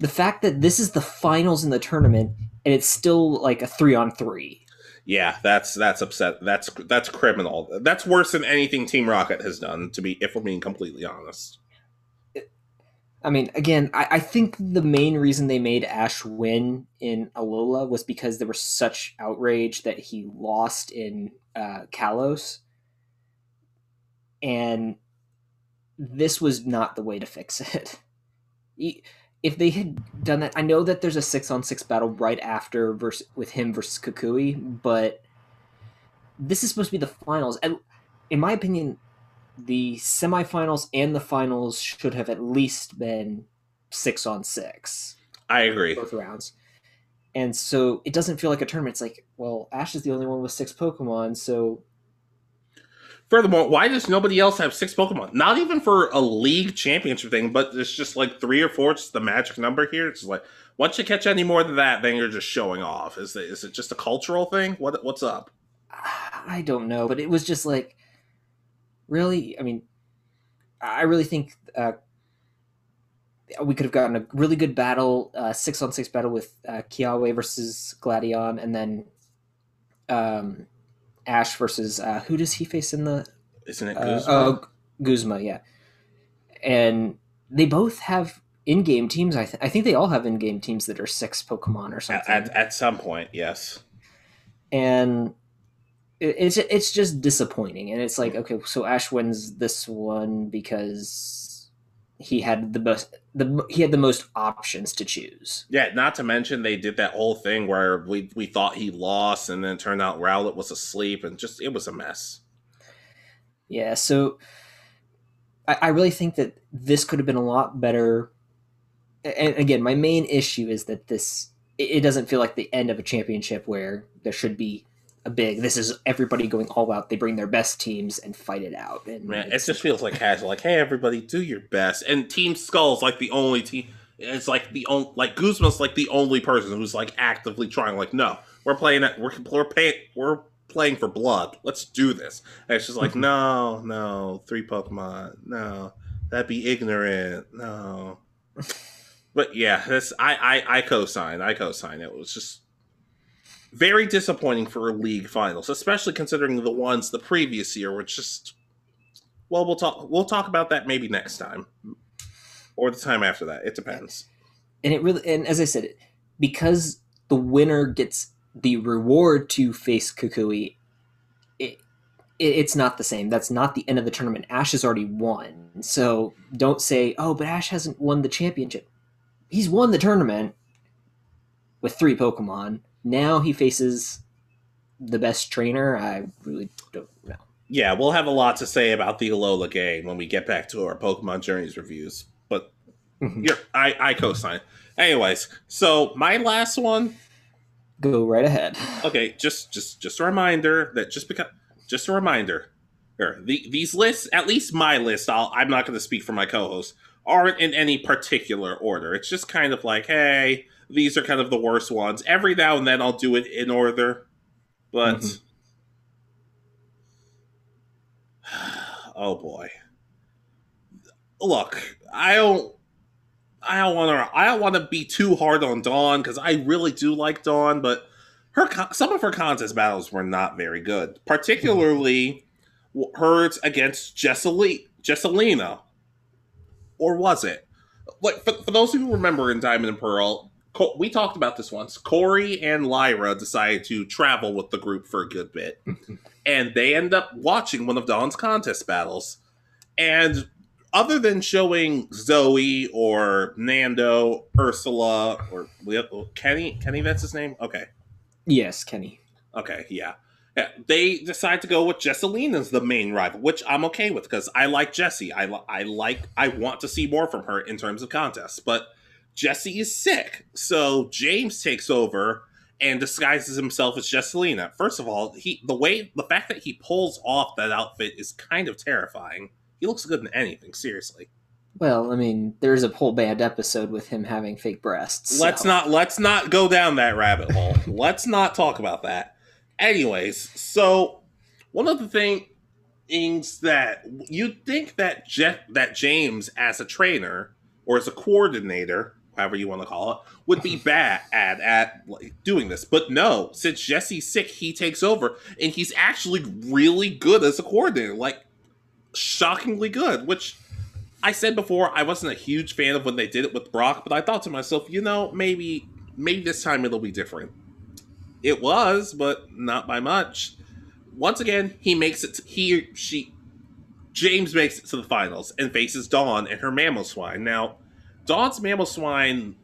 the fact that this is the finals in the tournament and it's still like a three on three. Yeah, that's that's upset. That's that's criminal. That's worse than anything Team Rocket has done. To be, if we're being completely honest. I mean, again, I, I think the main reason they made Ash win in Alola was because there was such outrage that he lost in uh, Kalos, and this was not the way to fix it. [LAUGHS] If they had done that, I know that there's a six on six battle right after versus, with him versus Kukui, but this is supposed to be the finals, and in my opinion, the semifinals and the finals should have at least been six on six I agree. both rounds. And so it doesn't feel like a tournament. It's like, well, Ash is the only one with six Pokemon, so Furthermore, why does nobody else have six Pokemon? Not even for a league championship thing, but it's just like three or four. It's the magic number here. It's like once you catch any more than that, then you're just showing off. Is it, is it just a cultural thing? What what's up? I don't know. But it was just like, really? I mean, I really think uh, we could have gotten a really good battle, uh, six on six battle with uh, Kiawe versus Gladion, and then um, Ash versus uh, who does he face in the Isn't it Uh, Guzma? oh, Guzma, yeah. And they both have in-game teams. I, th- I think they all have in-game teams that are six Pokemon or at, something. at, at some point, yes. and it, it's it's just disappointing. And it's like, okay, so Ash wins this one because he had the most the he had the most options to choose. Yeah, not to mention they did that whole thing where we we thought he lost, and then it turned out Rowlet was asleep, and just it was a mess. Yeah, so I, I really think that this could have been a lot better. And again, my main issue is that this it it doesn't feel like the end of a championship where there should be a big. This is everybody going all out. They bring their best teams and fight it out. And Man, it just feels like casual. Like, hey, everybody, do your best. And Team Skull's like the only team. It's like the only like Guzma's like the only person who's like actively trying. Like, no, we're playing it. We're we're paying. We're playing for blood. Let's do this. And it's just like, mm-hmm. no, no, three Pokemon. No, that'd be ignorant. No. [LAUGHS] but yeah, this I I I co-sign. I co-sign. It was just very disappointing for a league finals, especially considering the ones the previous year were just. Well, we'll talk. We'll talk about that maybe next time, or the time after that. It depends. And it really, and as I said, because the winner gets the reward to face Kukui, it, it, it's not the same. That's not the end of the tournament. Ash has already won. So don't say, oh, but Ash hasn't won the championship. He's won the tournament with three Pokemon. Now he faces the best trainer. I really don't know. Yeah, we'll have a lot to say about the Alola game when we get back to our Pokemon Journeys reviews. But mm-hmm. you're, I, I co-sign. Anyways, so my last one Go right ahead. Okay, just just just a reminder that just because just a reminder, here, the, these lists, at least my list, I'll, I'm not going to speak for my co-host, aren't in any particular order. It's just kind of like, hey, these are kind of the worst ones. Every now and then I'll do it in order, but Mhm. [SIGHS] oh boy, look, I don't. I don't want to. I don't want to be too hard on Dawn because I really do like Dawn, but her some of her contest battles were not very good, particularly hers against Jesseline, Jessilina, or was it? Like for, for those who remember in Diamond and Pearl, Co- we talked about this once. Khoury and Lyra decided to travel with the group for a good bit, [LAUGHS] and they end up watching one of Dawn's contest battles, and other than showing Zoey or Nando, Ursula, or oh, Kenny, Kenny, that's his name. Okay, Yes, Kenny. okay, yeah, yeah. They decide to go with Jesseline as the main rival, which I'm okay with because I like Jessie. I li- I like I want to see more from her in terms of contests, but Jessie is sick, so James takes over and disguises himself as Jessilina. First of all, he the way the fact that he pulls off that outfit is kind of terrifying. He looks good in anything, seriously. Well, I mean, there's a whole band episode with him having fake breasts. Let's not let's not go down that rabbit hole. [LAUGHS] let's not talk about that. Anyways, so one of the things that you'd think that Jeff that James as a trainer or as a coordinator, however you want to call it, would be [LAUGHS] bad at at like, doing this. But no, since Jessie's sick, he takes over and he's actually really good as a coordinator. Like shockingly good, which I said before I wasn't a huge fan of when they did it with Brock, but I thought to myself, you know, maybe maybe this time it'll be different. It was, but not by much. Once again, he makes it. To, he she James makes it to the finals and faces Dawn and her Mamoswine. Now, Dawn's swine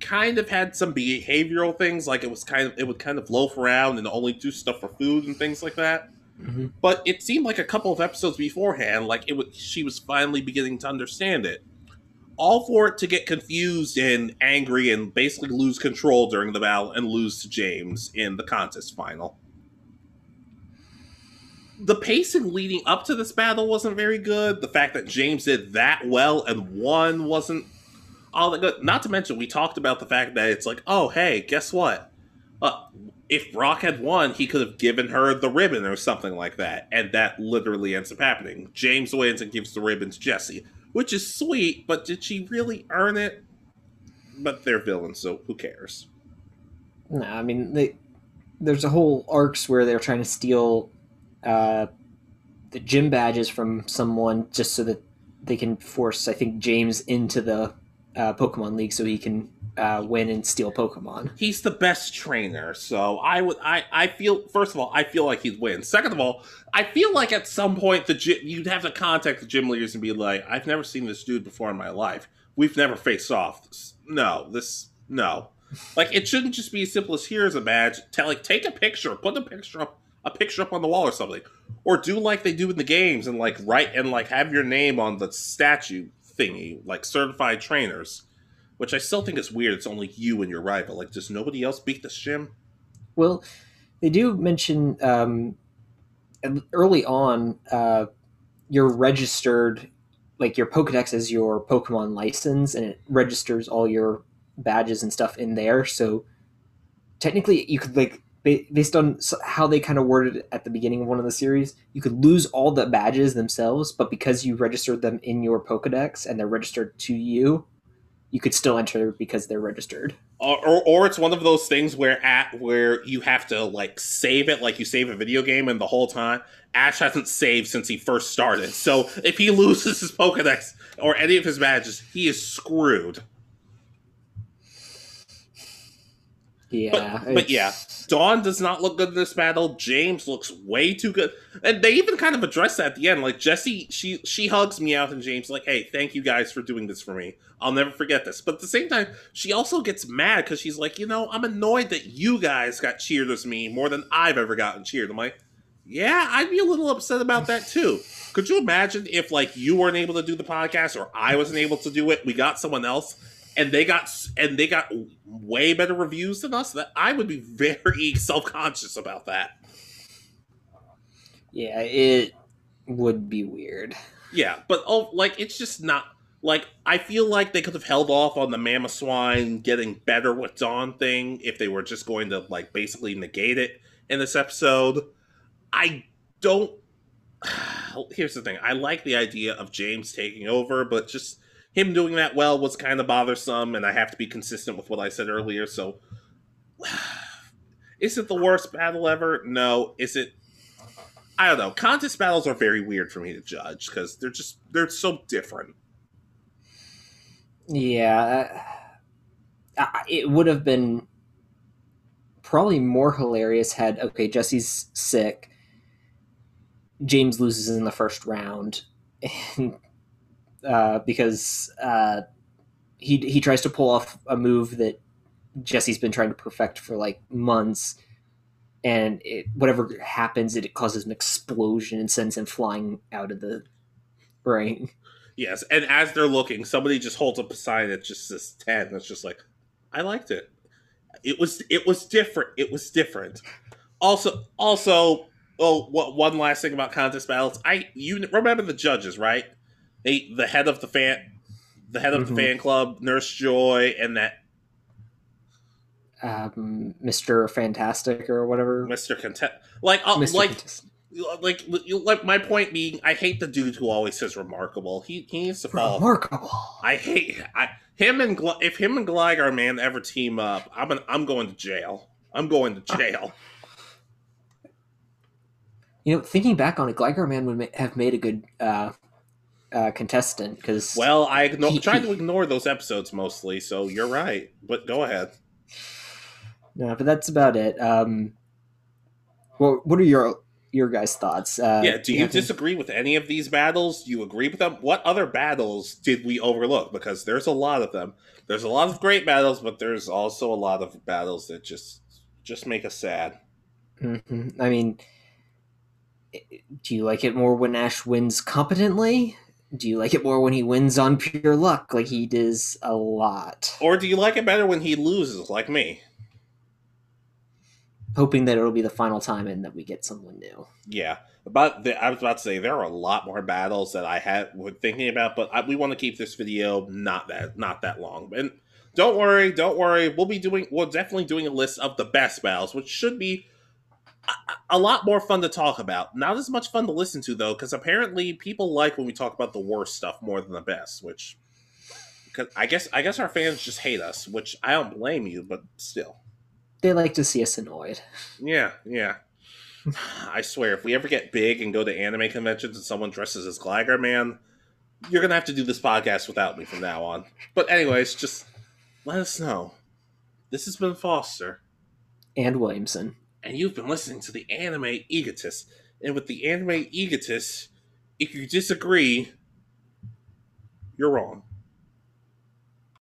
kind of had some behavioral things, like it was kind of it would kind of loaf around and only do stuff for food and things like that. Mhm. but it seemed like a couple of episodes beforehand like it was she was finally beginning to understand it. All for it to get confused and angry and basically lose control during the battle and lose to james in the contest final. The pacing leading up to this battle wasn't very good. The fact that james did that well and won wasn't all good not to mention we talked about the fact that it's like oh hey guess what uh, if Brock had won, he could have given her the ribbon or something like that. And that literally ends up happening. James wins and gives the ribbon to Jessie, which is sweet, but did she really earn it? But they're villains, so who cares? No, I mean, they, there's a whole arcs where they're trying to steal uh, the gym badges from someone just so that they can force, I think, James into the uh, Pokemon League so he can uh, win and steal Pokemon. He's the best trainer, so I would I I feel first of all I feel like he'd win. Second of all, I feel like at some point the gy- you'd have to contact the gym leaders and be like, I've never seen this dude before in my life. We've never faced off. No, this no. Like it shouldn't just be as simple as here's a badge. Tell like take a picture, put a picture up a picture up on the wall or something. Or do like they do in the games and like write and like have your name on the statue thingy, like certified trainers. Which I still think is weird. It's only you and your rival. Like, does nobody else beat this gym? Well, they do mention um, early on uh, you're registered like your Pokedex is your Pokemon license, and it registers all your badges and stuff in there. So technically, you could like based on how they kind of worded it at the beginning of one of the series, you could lose all the badges themselves, but because you registered them in your Pokedex and they're registered to you, you could still enter because they're registered. Or, or, or, it's one of those things where at where you have to like save it like you save a video game and the whole time Ash hasn't saved since he first started. So if he [LAUGHS] loses his Pokedex or any of his badges, he is screwed. Yeah. But, but yeah, Dawn does not look good in this battle. James looks way too good. And they even kind of address that at the end. Like Jessie, she she hugs me out and James like, hey, thank you guys for doing this for me. I'll never forget this. But at the same time, she also gets mad because she's like, you know, I'm annoyed that you guys got cheered as me more than I've ever gotten cheered. I'm like, yeah, I'd be a little upset about that too. Could you imagine if like you weren't able to do the podcast or I wasn't able to do it? We got someone else and they got and they got way better reviews than us. That I would be very [LAUGHS] self conscious about that. Yeah, it would be weird. Yeah, but oh, like it's just not like I feel like they could have held off on the Mamoswine getting better with Dawn thing if they were just going to like basically negate it in this episode. I don't. [SIGHS] Here's the thing: I like the idea of James taking over, but just him doing that well was kind of bothersome, and I have to be consistent with what I said earlier. So, [SIGHS] is it the worst battle ever? No. Is it? I don't know. Contest battles are very weird for me to judge because they're just they're so different. Yeah, uh, it would have been probably more hilarious had okay Jessie's sick, James loses in the first round, [LAUGHS] and uh, because uh, he he tries to pull off a move that Jessie's been trying to perfect for like months, and it, whatever happens, it, it causes an explosion and sends him flying out of the ring. Yes, and as they're looking, somebody just holds up a sign that just says ten. That's just like, I liked it. It was it was different. It was different. Also, also, oh, what one last thing about contest battles? I you remember the judges, right? They, the head of the fan, the head of mm-hmm. the fan club, Nurse Joy, and that um, Mr. Fantastic or whatever. Mr. Content, like, uh, Mr. like, like, like, my point being, I hate the dude who always says remarkable. He he needs to fall. Remarkable. I hate I him and if him and Gligar man ever team up, I'm an, I'm going to jail. I'm going to jail. You know, thinking back on it, Gligar man would have made a good uh, uh, contestant because well, I igno- tried to ignore those episodes mostly, so you're right. But go ahead. No, but that's about it. Um, well, what are your your guys' thoughts? Uh, yeah, do you, you disagree with any of these battles? Do you agree with them? What other battles did we overlook? Because there's a lot of them. There's a lot of great battles, but there's also a lot of battles that just just make us sad. Mm-hmm. I mean, do you like it more when Ash wins competently? Do you like it more when he wins on pure luck like he does a lot? Or do you like it better when he loses like me? Hoping that it'll be the final time and that we get someone new. Yeah but the, i was about to say there are a lot more battles that i had were thinking about but I, we want to keep this video not that not that long. And don't worry don't worry we'll be doing we're definitely doing a list of the best battles which should be a lot more fun to talk about. Not as much fun to listen to though, because apparently people like when we talk about the worst stuff more than the best. Which, because I guess I guess our fans just hate us, which I don't blame you, but still, they like to see us annoyed. Yeah, yeah. I swear, if we ever get big and go to anime conventions and someone dresses as Gligar Man, you're gonna have to do this podcast without me from now on. But anyways, just let us know. This has been Foster and Williamson and you've been listening to the Anime Egotist. And with the Anime Egotist, if you disagree, you're wrong.